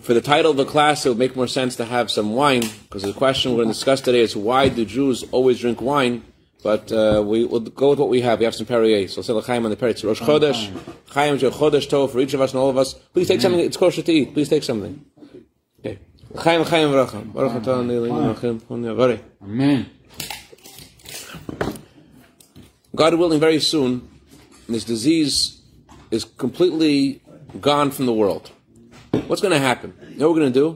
for the title of the class, it would make more sense to have some wine, because the question we're going to discuss today is why do Jews always drink wine? But uh, we will go with what we have. We have some Perrier. So say Chaim on the Perrier. It's Rosh Chodesh. Chaim is Chodesh Tov for each of us and all of us. Please take something. It's kosher to eat. Please take something. Okay. Chaim Chaim Vracham. Baruch atah Ne'ilim Amen. God willing, very soon, this disease is completely gone from the world. What's going to happen? You know what we're going to do?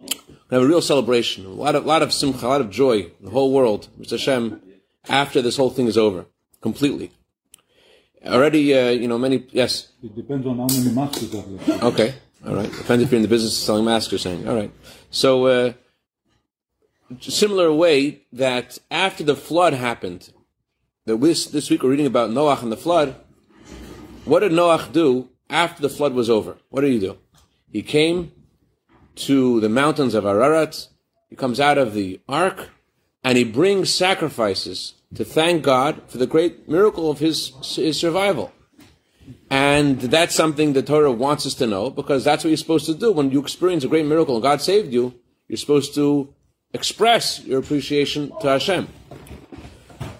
We're going to have a real celebration, a lot of, lot of simcha, a lot of joy, the whole world, Mr. Hashem, after this whole thing is over, completely. Already, uh, you know, many, yes? It depends on how many masks you have. Okay, all right. Depends if you're in the business of selling masks, you're saying. All right. So, uh, similar way that after the flood happened, that this, this week we're reading about Noach and the flood, what did Noach do after the flood was over? What did he do? He came to the mountains of Ararat, he comes out of the ark, and he brings sacrifices to thank God for the great miracle of his, his survival. And that's something the Torah wants us to know because that's what you're supposed to do. When you experience a great miracle and God saved you, you're supposed to express your appreciation to Hashem.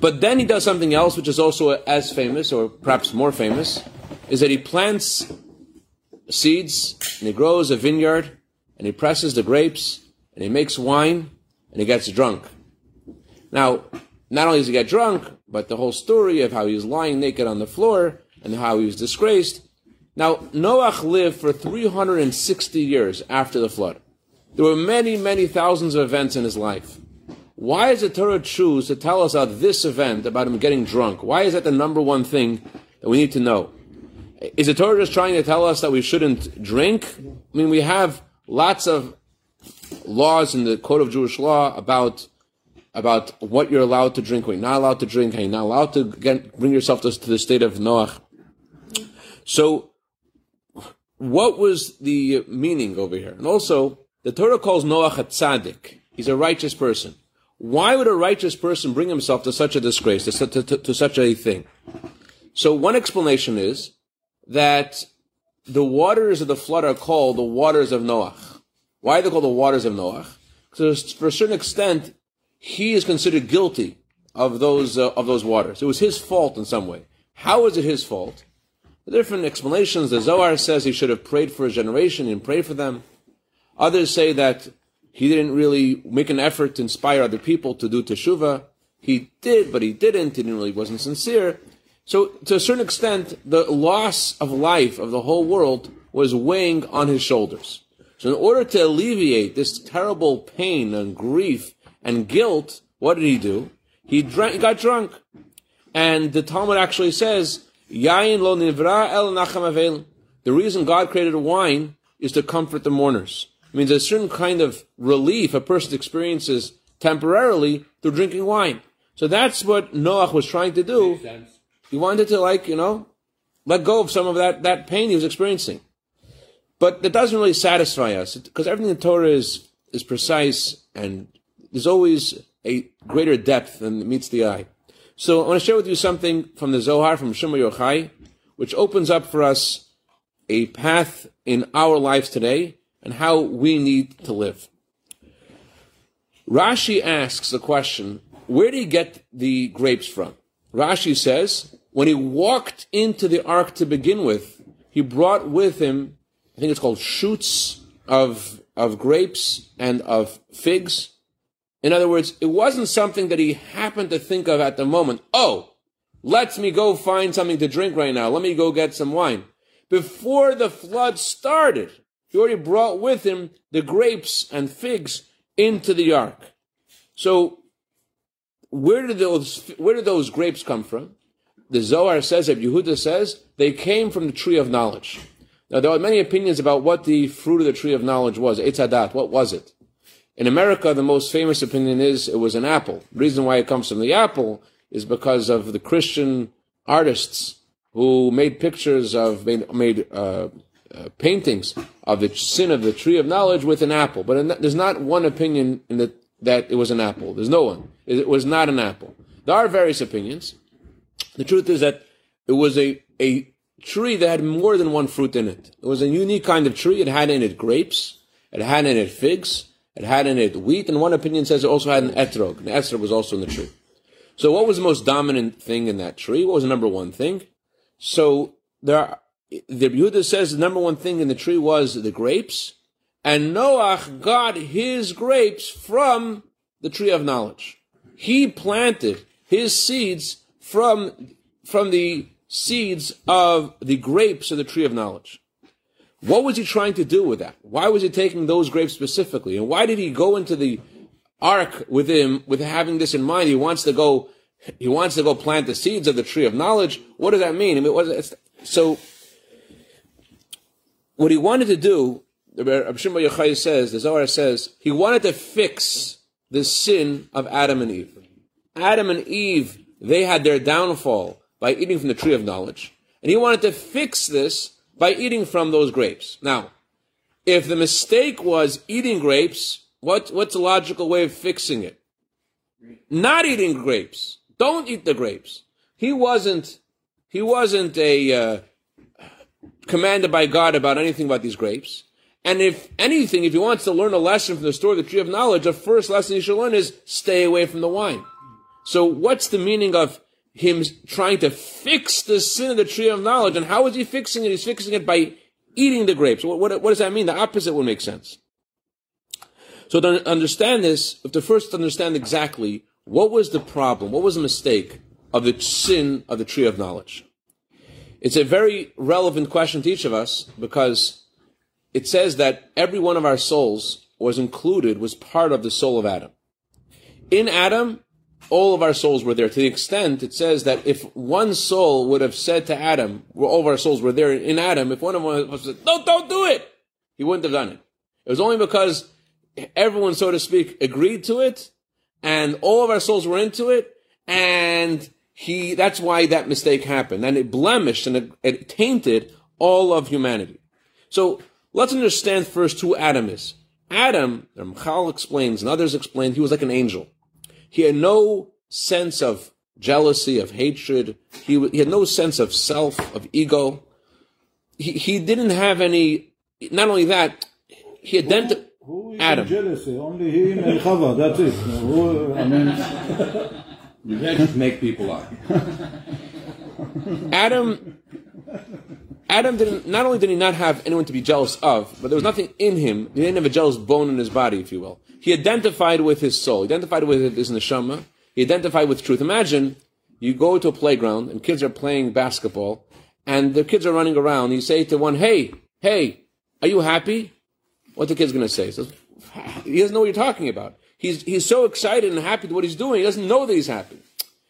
But then he does something else, which is also as famous, or perhaps more famous, is that he plants seeds and he grows a vineyard and he presses the grapes and he makes wine and he gets drunk. Now, not only does he get drunk, but the whole story of how he was lying naked on the floor and how he was disgraced. Now, Noach lived for 360 years after the flood. There were many, many thousands of events in his life. Why does the Torah choose to tell us about this event, about him getting drunk? Why is that the number one thing that we need to know? Is the Torah just trying to tell us that we shouldn't drink? I mean, we have lots of laws in the Code of Jewish Law about about what you're allowed to drink, what you're not allowed to drink, how you're not allowed to get, bring yourself to, to the state of Noach. So, what was the meaning over here? And also, the Torah calls Noach a tzaddik. He's a righteous person. Why would a righteous person bring himself to such a disgrace, to, to, to, to such a thing? So one explanation is that the waters of the flood are called the waters of Noach. Why are they called the waters of Noach? Because for a certain extent, he is considered guilty of those uh, of those waters. It was his fault in some way. How was it his fault? The different explanations. The Zohar says he should have prayed for his generation and prayed for them. Others say that he didn't really make an effort to inspire other people to do teshuvah. He did, but he didn't. He didn't really wasn't sincere. So, to a certain extent, the loss of life of the whole world was weighing on his shoulders. So, in order to alleviate this terrible pain and grief and guilt, what did he do? He, drank, got drunk. And the Talmud actually says, Yain lo nivra el nacham The reason God created wine is to comfort the mourners. It means a certain kind of relief a person experiences temporarily through drinking wine. So that's what Noach was trying to do. He wanted to, like, you know, let go of some of that, that pain he was experiencing. But that doesn't really satisfy us because everything in Torah is, is precise and there's always a greater depth than meets the eye. So I want to share with you something from the Zohar, from Shimon Yochai, which opens up for us a path in our lives today and how we need to live. Rashi asks the question, where do you get the grapes from? Rashi says, when he walked into the ark to begin with, he brought with him, I think it's called shoots of, of grapes and of figs. In other words, it wasn't something that he happened to think of at the moment. Oh, let me go find something to drink right now. Let me go get some wine. Before the flood started, he already brought with him the grapes and figs into the ark. So, where did those, where did those grapes come from? The Zohar says, if Yehuda says, they came from the tree of knowledge. Now, there are many opinions about what the fruit of the tree of knowledge was. Eitz Hadat, what was it? In America, the most famous opinion is it was an apple. The reason why it comes from the apple is because of the Christian artists who made pictures of, made, made uh, uh, paintings of the sin of the tree of knowledge with an apple. But there's not one opinion in the, that it was an apple. There's no one. It was not an apple. There are various opinions. The truth is that it was a, a tree that had more than one fruit in it. It was a unique kind of tree. It had in it grapes, it had in it figs, it had in it wheat, and one opinion says it also had an etrog. The etrog was also in the tree. So what was the most dominant thing in that tree? What was the number one thing? So there are, the Yehuda says the number one thing in the tree was the grapes, and Noach got his grapes from the tree of knowledge. He planted his seeds from, from the seeds of the grapes of the tree of knowledge. What was he trying to do with that? Why was he taking those grapes specifically? And why did he go into the ark with him with having this in mind? He wants to go, he wants to go plant the seeds of the tree of knowledge. What does that mean? I mean, so what he wanted to do, Rabbi Shimon Yochai says, the Zohar says, he wanted to fix the sin of Adam and Eve. Adam and Eve, they had their downfall by eating from the tree of knowledge. And he wanted to fix this by eating from those grapes. Now, if the mistake was eating grapes, what, what's a logical way of fixing it? Not eating grapes. Don't eat the grapes. He wasn't, he wasn't a, uh, commanded by God about anything about these grapes. And if anything, if he wants to learn a lesson from the story of the tree of knowledge, the first lesson he should learn is stay away from the wine. So what's the meaning of him trying to fix the sin of the tree of knowledge. And how is he fixing it? He's fixing it by eating the grapes. What, what, what does that mean? The opposite would make sense. So to understand this, we have to first understand exactly what was the problem, what was the mistake of the sin of the tree of knowledge. It's a very relevant question to each of us because it says that every one of our souls was included, was part of the soul of Adam. In Adam, all of our souls were there to the extent it says that if one soul would have said to Adam, all of our souls were there in Adam, if one of us said, no, don't do it, he wouldn't have done it. It was only because everyone, so to speak, agreed to it and all of our souls were into it and he, that's why that mistake happened and it blemished and it, it tainted all of humanity. So let's understand first who Adam is. Adam, Ramchal explains and others explain, he was like an angel. He had no sense of jealousy, of hatred. He, he had no sense of self, of ego. He, he didn't have any, not only that, he identified. Who is Adam. jealousy? Only him and Chava, that's it. Who, I mean, You can't just make people lie. Adam, Adam didn't, not only did he not have anyone to be jealous of, but there was nothing in him. He didn't have a jealous bone in his body, if you will. He identified with his soul. Identified with his neshama. He identified with truth. Imagine you go to a playground and kids are playing basketball and the kids are running around. You say to one, hey, hey, are you happy? What the kid's going to say? He, says, he doesn't know what you're talking about. He's, he's so excited and happy with what he's doing. He doesn't know that he's happy.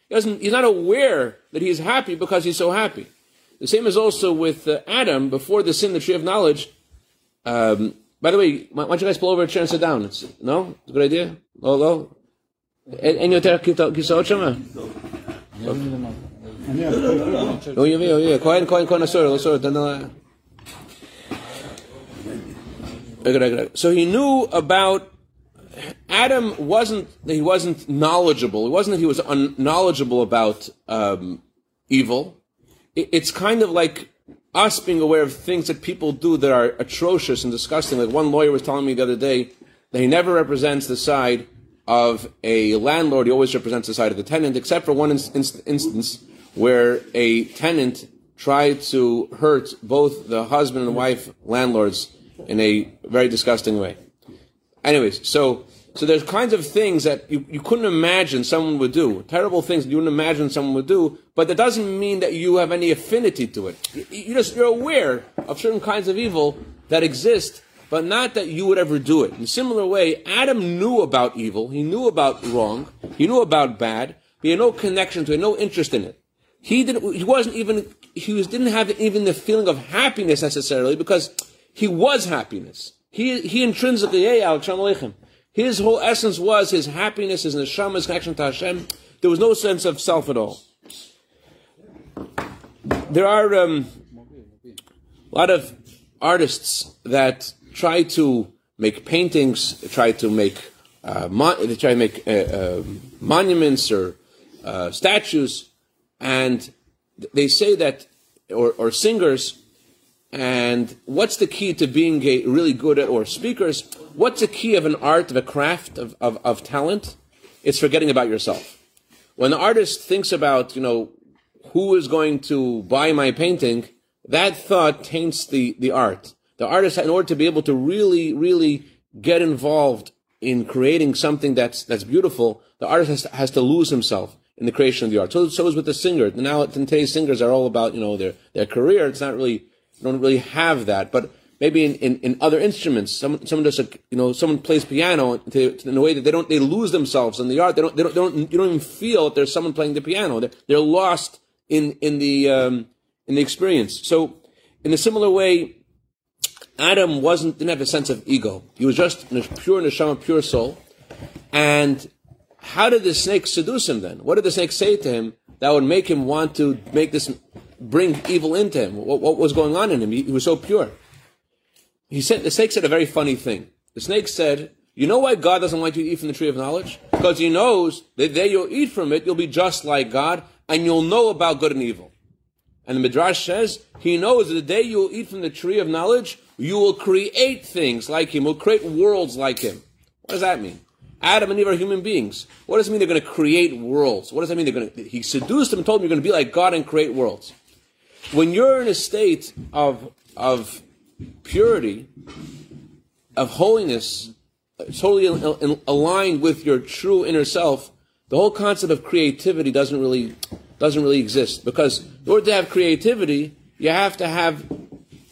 He doesn't, he's not aware that he's happy because he's so happy. The same is also with uh, Adam before the sin, the tree of knowledge. Um, by the way, why don't you guys pull over a chair and sit down? It's, no, it's a good idea. Low, low. Any other kisao chama? Oh yeah, oh yeah. Quiet, quiet, quiet. Sorry, sorry. Then. So he knew about Adam wasn't he wasn't knowledgeable. It wasn't that he was unknowledgeable about um, evil. It, it's kind of like us being aware of things that people do that are atrocious and disgusting. Like one lawyer was telling me the other day that he never represents the side of a landlord. He always represents the side of the tenant, except for one in- in- instance where a tenant tried to hurt both the husband and wife landlords in a very disgusting way. Anyways, so so there's kinds of things that you, you couldn't imagine someone would do, terrible things you wouldn't imagine someone would do, but that doesn't mean that you have any affinity to it. You, you just you're aware of certain kinds of evil that exist, but not that you would ever do it. In a similar way, Adam knew about evil, he knew about wrong, he knew about bad, but he had no connection to it, no interest in it. He didn't. He wasn't even. He was, didn't have even the feeling of happiness necessarily because he was happiness. He he intrinsically, hey, Alex Aleichem. His whole essence was his happiness, his neshama, his connection to Hashem. There was no sense of self at all. There are um, a lot of artists that try to make paintings, try to make uh, they try to make uh, uh, monuments or uh, statues, and they say that or, or singers. And what's the key to being a, really good at, or speakers? What's the key of an art, of a craft, of, of, of talent? It's forgetting about yourself. When the artist thinks about, you know, who is going to buy my painting, that thought taints the, the art. The artist, in order to be able to really, really get involved in creating something that's, that's beautiful, the artist has to, has to lose himself in the creation of the art. So, so is with the singer. Now, today's singers are all about, you know, their, their career. It's not really, don't really have that. But maybe in, in, in other instruments, someone, someone does a, you know, someone plays piano to, to, in a way that they don't, they lose themselves in the art. They don't, they don't, they don't you don't even feel that there's someone playing the piano. They're, they're lost in, in the, um, in the experience. So, in a similar way, Adam wasn't, didn't have a sense of ego. He was just a pure neshama, pure soul. And how did the snake seduce him then? What did the snake say to him that would make him want to make this, bring evil into him? What, what was going on in him? He, he was so pure. He said, the snake said a very funny thing. The snake said, you know why God doesn't want you to eat from the tree of knowledge? Because he knows that there you'll eat from it, you'll be just like God, and you'll know about good and evil. And the Midrash says, he knows that the day you will eat from the tree of knowledge, you will create things like him, will create worlds like him. What does that mean? Adam and Eve are human beings. What does it mean they're going to create worlds? What does that mean they're going to, he seduced them and told them you're going to be like God and create worlds. When you're in a state of, of purity, of holiness, totally in, in, aligned with your true inner self, the whole concept of creativity doesn't really, doesn't really exist. Because in order to have creativity, you have to have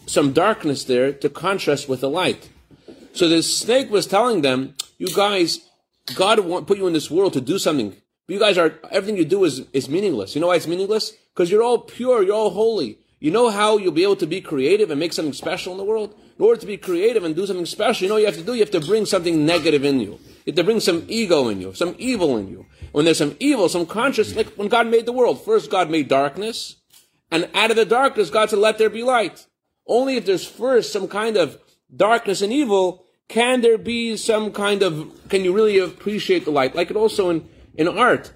some darkness there to contrast with the light. So the snake was telling them, you guys, God want, put you in this world to do something. But you guys are, everything you do is, is meaningless. You know why it's meaningless? Because you're all pure, you're all holy. You know how you'll be able to be creative and make something special in the world? In order to be creative and do something special, you know you have to do? You have to bring something negative in you. You have to bring some ego in you, some evil in you. When there's some evil, some conscious, like when God made the world, first God made darkness, and out of the darkness, God said, let there be light. Only if there's first some kind of darkness and evil, can there be some kind of, can you really appreciate the light? Like it also in, in art.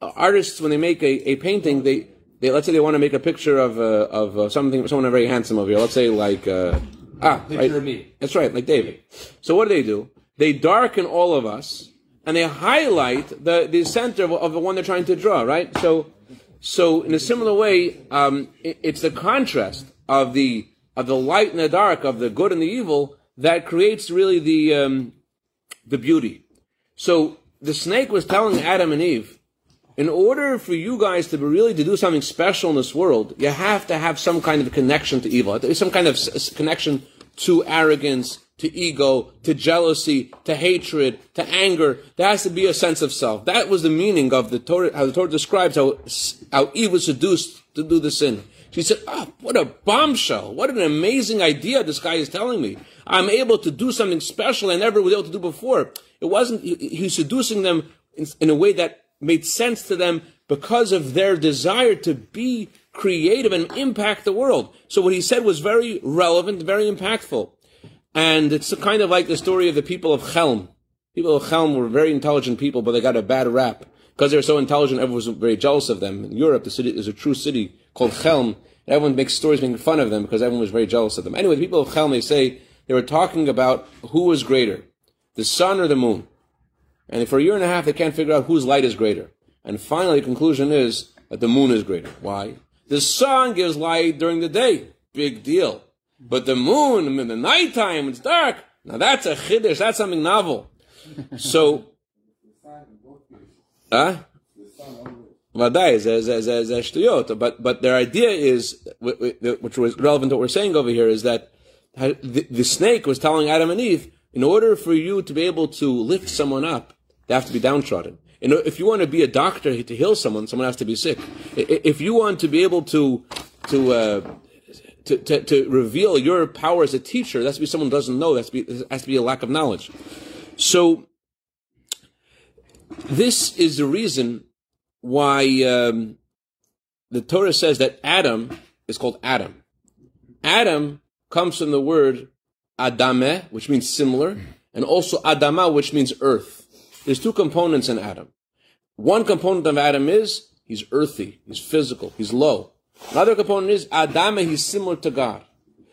Uh, artists, when they make a, a painting, they, they, let's say they want to make a picture of, uh, of uh, something, someone very handsome over here. Let's say like, uh, ah, picture right. of me. That's right, like David. So what do they do? They darken all of us, and they highlight the, the center of, of the one they're trying to draw, right? So, so in a similar way, um, it, it's the contrast of the of the light and the dark, of the good and the evil, that creates really the um, the beauty. So the snake was telling Adam and Eve, in order for you guys to be really to do something special in this world, you have to have some kind of connection to evil, some kind of connection to arrogance, to ego, to jealousy, to hatred, to anger. There has to be a sense of self. That was the meaning of the Torah, how the Torah describes how, how Eve was seduced to do the sin. She said, oh, what a bombshell. What an amazing idea this guy is telling me. I'm able to do something special I never was able to do before. It wasn't, he, was seducing them in, in a way that made sense to them because of their desire to be creative and impact the world. So what he said was very relevant, very impactful. And it's kind of like the story of the people of Chelm. People of Chelm were very intelligent people, but they got a bad rap. Because they were so intelligent, everyone was very jealous of them. In Europe, the city is a true city called Chelm. Everyone makes stories making fun of them because everyone was very jealous of them. Anyway, the people of Chelm, they say they were talking about who was greater, the sun or the moon. And for a year and a half, they can't figure out whose light is greater. And finally, the conclusion is that the moon is greater. Why? The sun gives light during the day. Big deal. But the moon in the nighttime, it's dark. Now that's a chiddush. That's something novel. So, huh? But but their idea is, which was relevant to what we're saying over here, is that the, the snake was telling Adam and Eve, in order for you to be able to lift someone up, they have to be downtrodden. And if you want to be a doctor to heal someone, someone has to be sick. If you want to be able to to uh, to, to, to, reveal your power as a teacher, that's to be someone who doesn't know. That's be, has to be a lack of knowledge. So this is the reason why um, the Torah says that Adam is called Adam. Adam comes from the word Adame, which means similar, and also Adama, which means earth. There's two components in Adam. One component of Adam is he's earthy, he's physical, he's low. Another component is Adama, he's similar to God.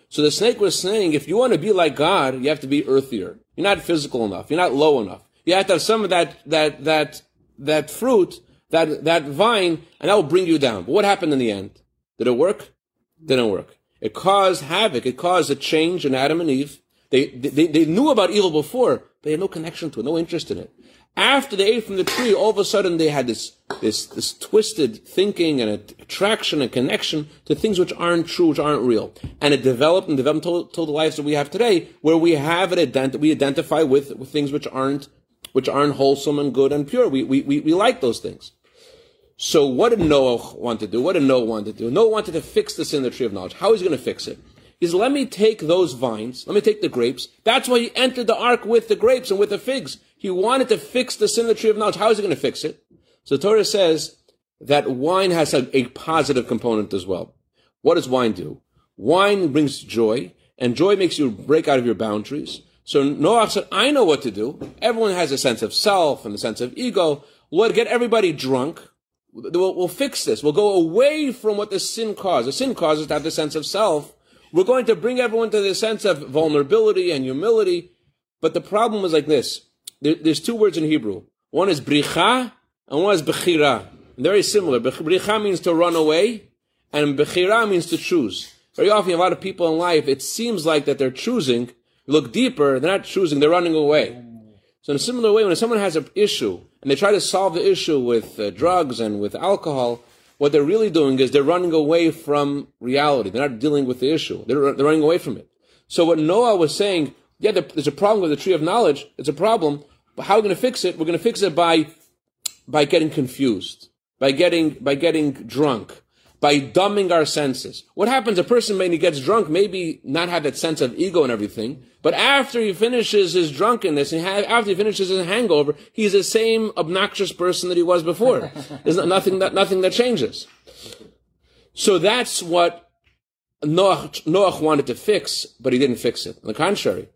So the snake was saying, if you want to be like God, you have to be earthier. You're not physical enough. You're not low enough. You have to have some of that, that, that, that fruit, that, that vine, and that will bring you down. But what happened in the end? Did it work? Didn't work. It caused havoc. It caused a change in Adam and Eve. They, they, they knew about evil before, but they had no connection to it, no interest in it. After they ate from the tree, all of a sudden they had this, this, this twisted thinking and attraction and connection to things which aren't true, which aren't real. And it developed and developed until, the lives that we have today, where we have it, ident- we identify with, with things which aren't, which aren't wholesome and good and pure. We, we, we, we like those things. So what did Noah want to do? What did Noah want to do? Noah wanted to fix the sin of the tree of knowledge. How is he going to fix it? Says, let me take those vines, let me take the grapes. That's why he entered the ark with the grapes and with the figs. He wanted to fix the sin of the tree of knowledge. How is he going to fix it? So Torah says that wine has a, a positive component as well. What does wine do? Wine brings joy, and joy makes you break out of your boundaries. So Noah said, I know what to do. Everyone has a sense of self and a sense of ego. We'll get everybody drunk. We'll, we'll, fix this. We'll go away from what the sin caused. The sin causes to have the sense of self. We're going to bring everyone to the sense of vulnerability and humility. But the problem is like this. There, there's two words in Hebrew. One is bricha and one is bechira. Very similar. Bricha means to run away and bechira means to choose. Very often a lot of people in life, it seems like that they're choosing. Look deeper, they're not choosing, they're running away. So in a similar way, when someone has an issue and they try to solve the issue with uh, drugs and with alcohol, what they're really doing is they're running away from reality. They're not dealing with the issue. They're, they're running away from it. So what Noah was saying, yeah, there's a problem with the tree of knowledge. It's a problem. But how are we going to fix it? We're going to fix it by, by getting confused, by getting, by getting drunk, by dumbing our senses. What happens? A person, when he gets drunk, maybe not have that sense of ego and everything, but after he finishes his drunkenness and after he finishes his hangover, he's the same obnoxious person that he was before. There's nothing that, nothing that changes. So that's what Noah, Noah wanted to fix, but he didn't fix it. On the contrary,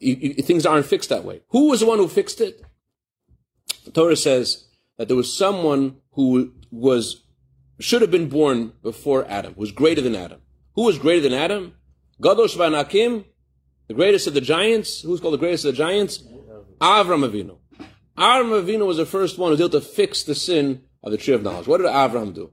things aren't fixed that way. Who was the one who fixed it? The Torah says that there was someone who was should have been born before Adam, was greater than Adam. Who was greater than Adam? Gadosh Vanakim, the greatest of the giants. Who's called the greatest of the giants? Avram Avinu. Avram Avinu was the first one who was able to fix the sin of the tree of knowledge. What did Avram do?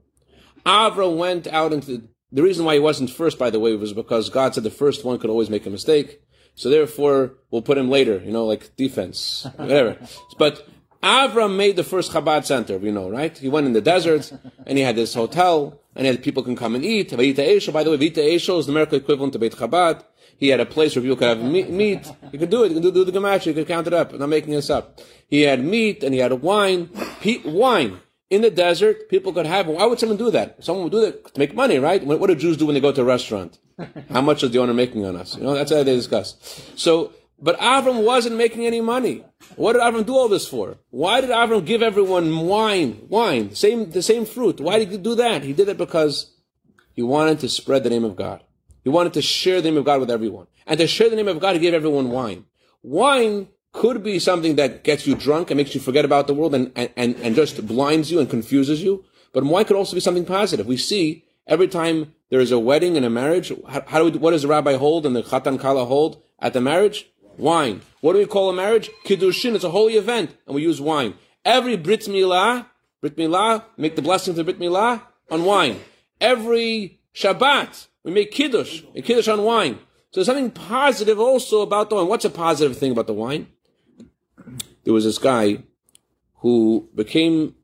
Avram went out into the reason why he wasn't first, by the way, was because God said the first one could always make a mistake. So therefore, we'll put him later, you know, like defense, whatever. but Avram made the first Chabad center, you know, right? He went in the desert, and he had this hotel, and he had people can come and eat. Vayita by the way, Vayita Eshel is the American equivalent to Beit Chabad. He had a place where people could have meat. You could do it. You could do, do the gematria. You could count it up. I'm not making this up. He had meat, and he had wine. Pe- wine. In the desert, people could have. Why would someone do that? Someone would do that to make money, right? What do Jews do when they go to a restaurant? How much is the owner making on us? You know, that's how they discuss. So, but Avram wasn't making any money. What did Avram do all this for? Why did Avram give everyone wine? Wine, same, the same fruit. Why did he do that? He did it because he wanted to spread the name of God. He wanted to share the name of God with everyone. And to share the name of God, he gave everyone wine. Wine could be something that gets you drunk and makes you forget about the world and, and, and just blinds you and confuses you. But wine could also be something positive. We see every time there is a wedding and a marriage, how, how do we, what does the rabbi hold and the chatan kala hold at the marriage? Wine. What do we call a marriage? Kiddushin. It's a holy event, and we use wine. Every Brit Milah, Brit Milah, make the blessing of the Brit Milah on wine. Every Shabbat, we make Kiddush, a Kiddush on wine. So there's something positive also about the wine. What's a positive thing about the wine? There was this guy who became,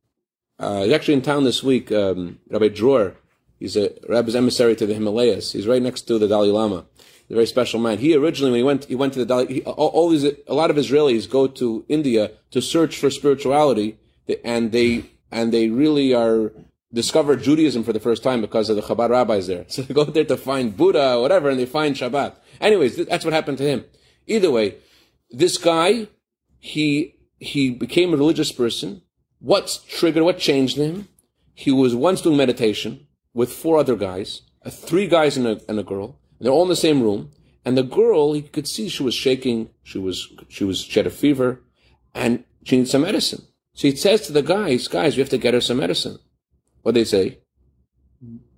uh, he's actually in town this week, um, Rabbi Dror. He's a rabbi's emissary to the Himalayas. He's right next to the Dalai Lama a very special man. He originally, when he went, he went to the Dalai, he, all, all, these, a lot of Israelis go to India to search for spirituality, and they, and they really are, discover Judaism for the first time because of the Chabad rabbis there. So they go there to find Buddha or whatever, and they find Shabbat. Anyways, that's what happened to him. Either way, this guy, he, he became a religious person. What triggered, what changed him? He was once doing meditation with four other guys, uh, three guys and a, and a girl. They're all in the same room. And the girl, he could see she was shaking. She was, she was, she had a fever and she needs some medicine. So he says to the guys, guys, we have to get her some medicine. What they say?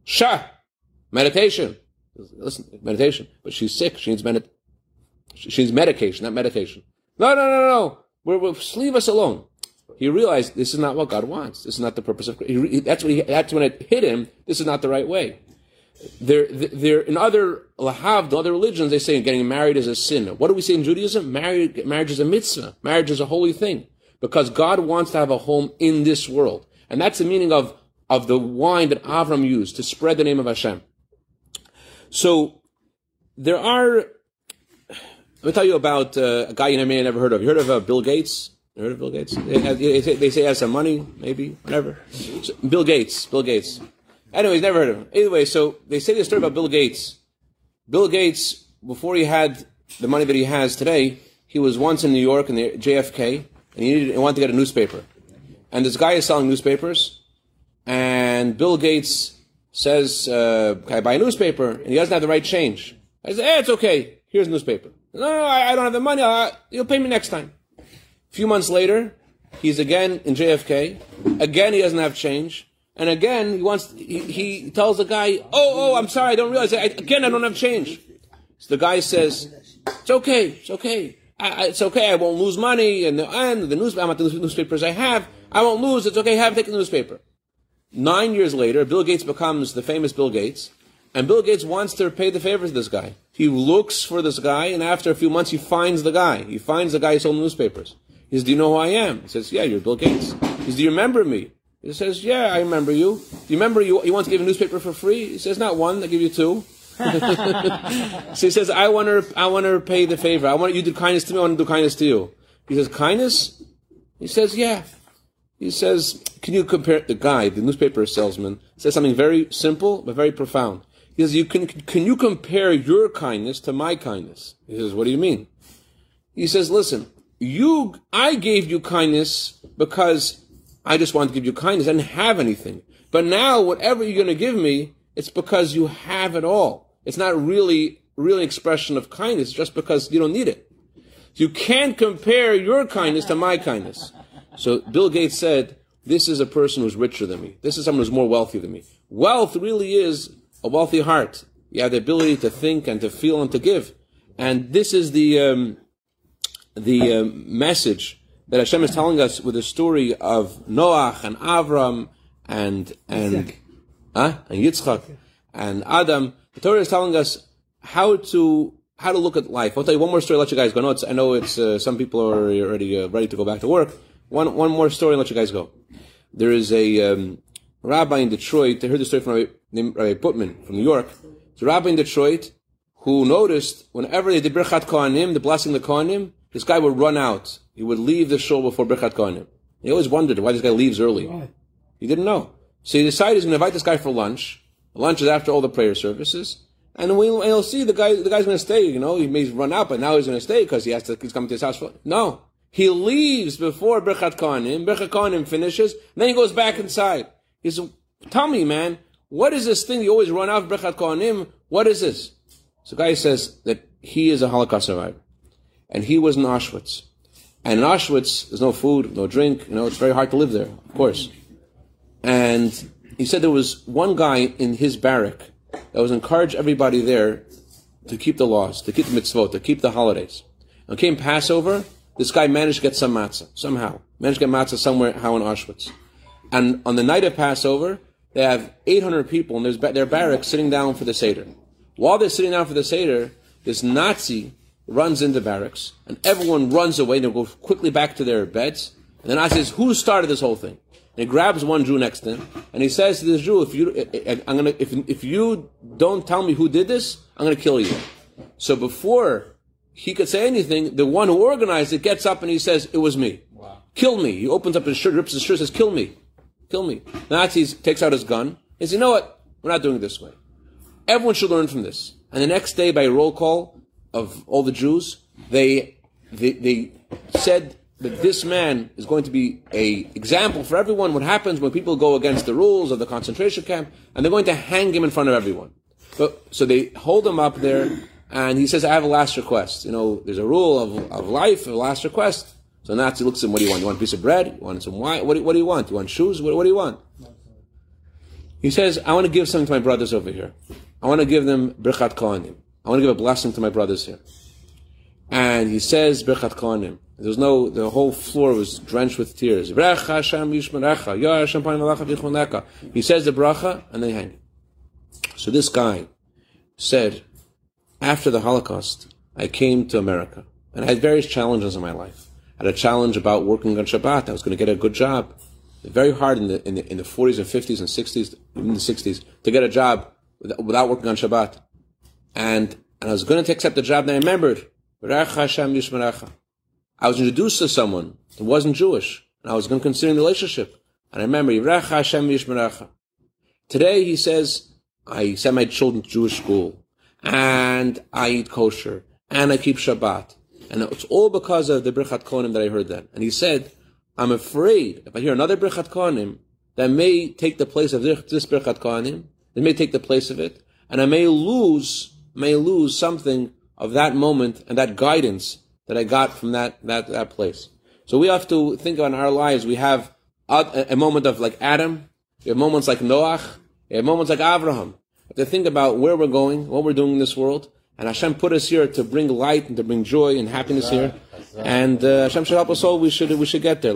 Shah, meditation. Listen, meditation. But she's sick. She needs medit. She needs medication, not medication. No, no, no, no. We're, we're, leave us alone. He realized this is not what God wants. This is not the purpose of. He, that's what he. That's when it hit him. This is not the right way. There, there. In other lahav, the other religions, they say getting married is a sin. What do we say in Judaism? Marriage, marriage is a mitzvah. Marriage is a holy thing because God wants to have a home in this world, and that's the meaning of of the wine that Avram used to spread the name of Hashem. So there are. Let me tell you about uh, a guy you may have never heard of. You heard of uh, Bill Gates? You heard of Bill Gates? They, have, they, say, he has some money, maybe, whatever. So, Bill Gates. Bill Gates. Anyways, never heard of him. Anyway, so they say the story about Bill Gates. Bill Gates, before he had the money that he has today, he was once in New York in the JFK, and he, needed, he wanted to get a newspaper. And this guy is selling newspapers, and Bill Gates says, uh, "Can I buy a newspaper?" And he doesn't have the right change. I say, "Eh, it's okay. Here's a newspaper." No, no, I, I don't have the money. Uh, you'll pay me next time. A few months later, he's again in JFK. Again, he doesn't have change. And again, he wants. He, he tells the guy, "Oh, oh, I'm sorry. I don't realize. I, again, I don't have change." So the guy says, "It's okay. It's okay. I, it's okay. I won't lose money. And the and the I'm at the newspapers I have. I won't lose. It's okay. Have take the newspaper." Nine years later, Bill Gates becomes the famous Bill Gates, and Bill Gates wants to pay the favor to this guy. He looks for this guy, and after a few months, he finds the guy. He finds the guy who sold newspapers. He says, Do you know who I am? He says, Yeah, you're Bill Gates. He says, Do you remember me? He says, Yeah, I remember you. Do you remember you, you want to give a newspaper for free? He says, Not one, I give you two. so he says, I want to, I want to pay the favor. I want you to do kindness to me. I want to do kindness to you. He says, kindness? He says, yeah. He says, can you compare the guy, the newspaper salesman, says something very simple but very profound. He says, you can, can you compare your kindness to my kindness? He says, what do you mean? He says, listen, you, I gave you kindness because I just wanted to give you kindness. I didn't have anything. But now, whatever you're going to give me, it's because you have it all. It's not really, really expression of kindness just because you don't need it. You can't compare your kindness to my kindness. So Bill Gates said, this is a person who's richer than me. This is someone who's more wealthy than me. Wealth really is a wealthy heart. You have the ability to think and to feel and to give. And this is the, um, the um, message that Hashem is telling us with the story of Noach and Avram and, and, huh? and Yitzchak and Adam. The Torah is telling us how to how to look at life. I'll tell you one more story. Let you guys go. I know it's, I know it's uh, some people are already uh, ready to go back to work. One, one more story and let you guys go. There is a um, rabbi in Detroit. I heard the story from Rabbi, named Rabbi Putman from New York. It's a rabbi in Detroit who noticed whenever they did Birchat Kohanim, the blessing of the Kohanim, this guy would run out. He would leave the shul before Birchat Kohanim. He always wondered why this guy leaves early. He didn't know. So he decided he's going to invite this guy for lunch. Lunch is after all the prayer services. And we, and he'll see the guy, the guy's going to stay, you know, he may run out, but now he's going to stay because he has to, he's coming to his house for, no. He leaves before Birchat Kohanim. Birchat Kohanim finishes. then he goes back inside. He says, tell me, man, what is this thing you always run out of Birchat Kohanim? What is this? So guy says that he is a Holocaust survivor. And he was in Auschwitz. And in Auschwitz, there's no food, no drink. You know, it's very hard to live there, of course. And he said there was one guy in his barrack that was encourage everybody there to keep the laws, to keep the mitzvot, to keep the holidays. And came Passover, this guy managed to get some matzah, somehow. Managed to get matzah somewhere, how in Auschwitz. And on the night of Passover, they have 800 people in their, their barracks sitting down for the Seder. While they're sitting down for the Seder, this Nazi runs into barracks, and everyone runs away, and they go quickly back to their beds. And the Nazi says, who started this whole thing? And he grabs one Jew next to him, and he says to this Jew, if you, eh, eh, eh, I'm gonna, if, if you don't tell me who did this, I'm gonna kill you. So before he could say anything. The one who organized it gets up and he says, "It was me. Wow. Kill me." He opens up his shirt, rips his shirt, says, "Kill me, kill me." The Nazis takes out his gun. He says, "You know what? We're not doing it this way. Everyone should learn from this." And the next day, by roll call of all the Jews, they they, they said that this man is going to be a example for everyone. What happens when people go against the rules of the concentration camp, and they're going to hang him in front of everyone. But, so they hold him up there and he says, I have a last request. You know, there's a rule of, of life, a last request. So Nazi looks at him, what do you want? You want a piece of bread? You want some wine? What do, what do you want? You want shoes? What, what do you want? He says, I want to give something to my brothers over here. I want to give them Birchat Kohanim. I want to give a blessing to my brothers here. And he says Birchat Kohanim. There was no, the whole floor was drenched with tears. He says the bracha, and they hang. So this guy said, after the Holocaust, I came to America, and I had various challenges in my life. I had a challenge about working on Shabbat. I was going to get a good job. Very hard in the, in the, in the 40s and 50s and 60s, even the 60s, to get a job without working on Shabbat. And, and I was going to accept the job, and I remembered, I was introduced to someone that wasn't Jewish, and I was going to consider the relationship. And I remember, Today he says, I sent my children to Jewish school, and I eat kosher, and I keep Shabbat. And it's all because of the Birchat Kohanim that I heard that. And he said, I'm afraid if I hear another Birchat Kohanim that may take the place of this, Birchat Kohanim, it may take the place of it, and I may lose, may lose something of that moment and that guidance that I got from that, that, that place. So we have to think about in our lives, we have a, a moment of like Adam, we have moments like Noach, we have moments like Abraham. To think about where we're going, what we're doing in this world, and Hashem put us here to bring light and to bring joy and happiness here. And uh, Hashem should help us all. We should we should get there.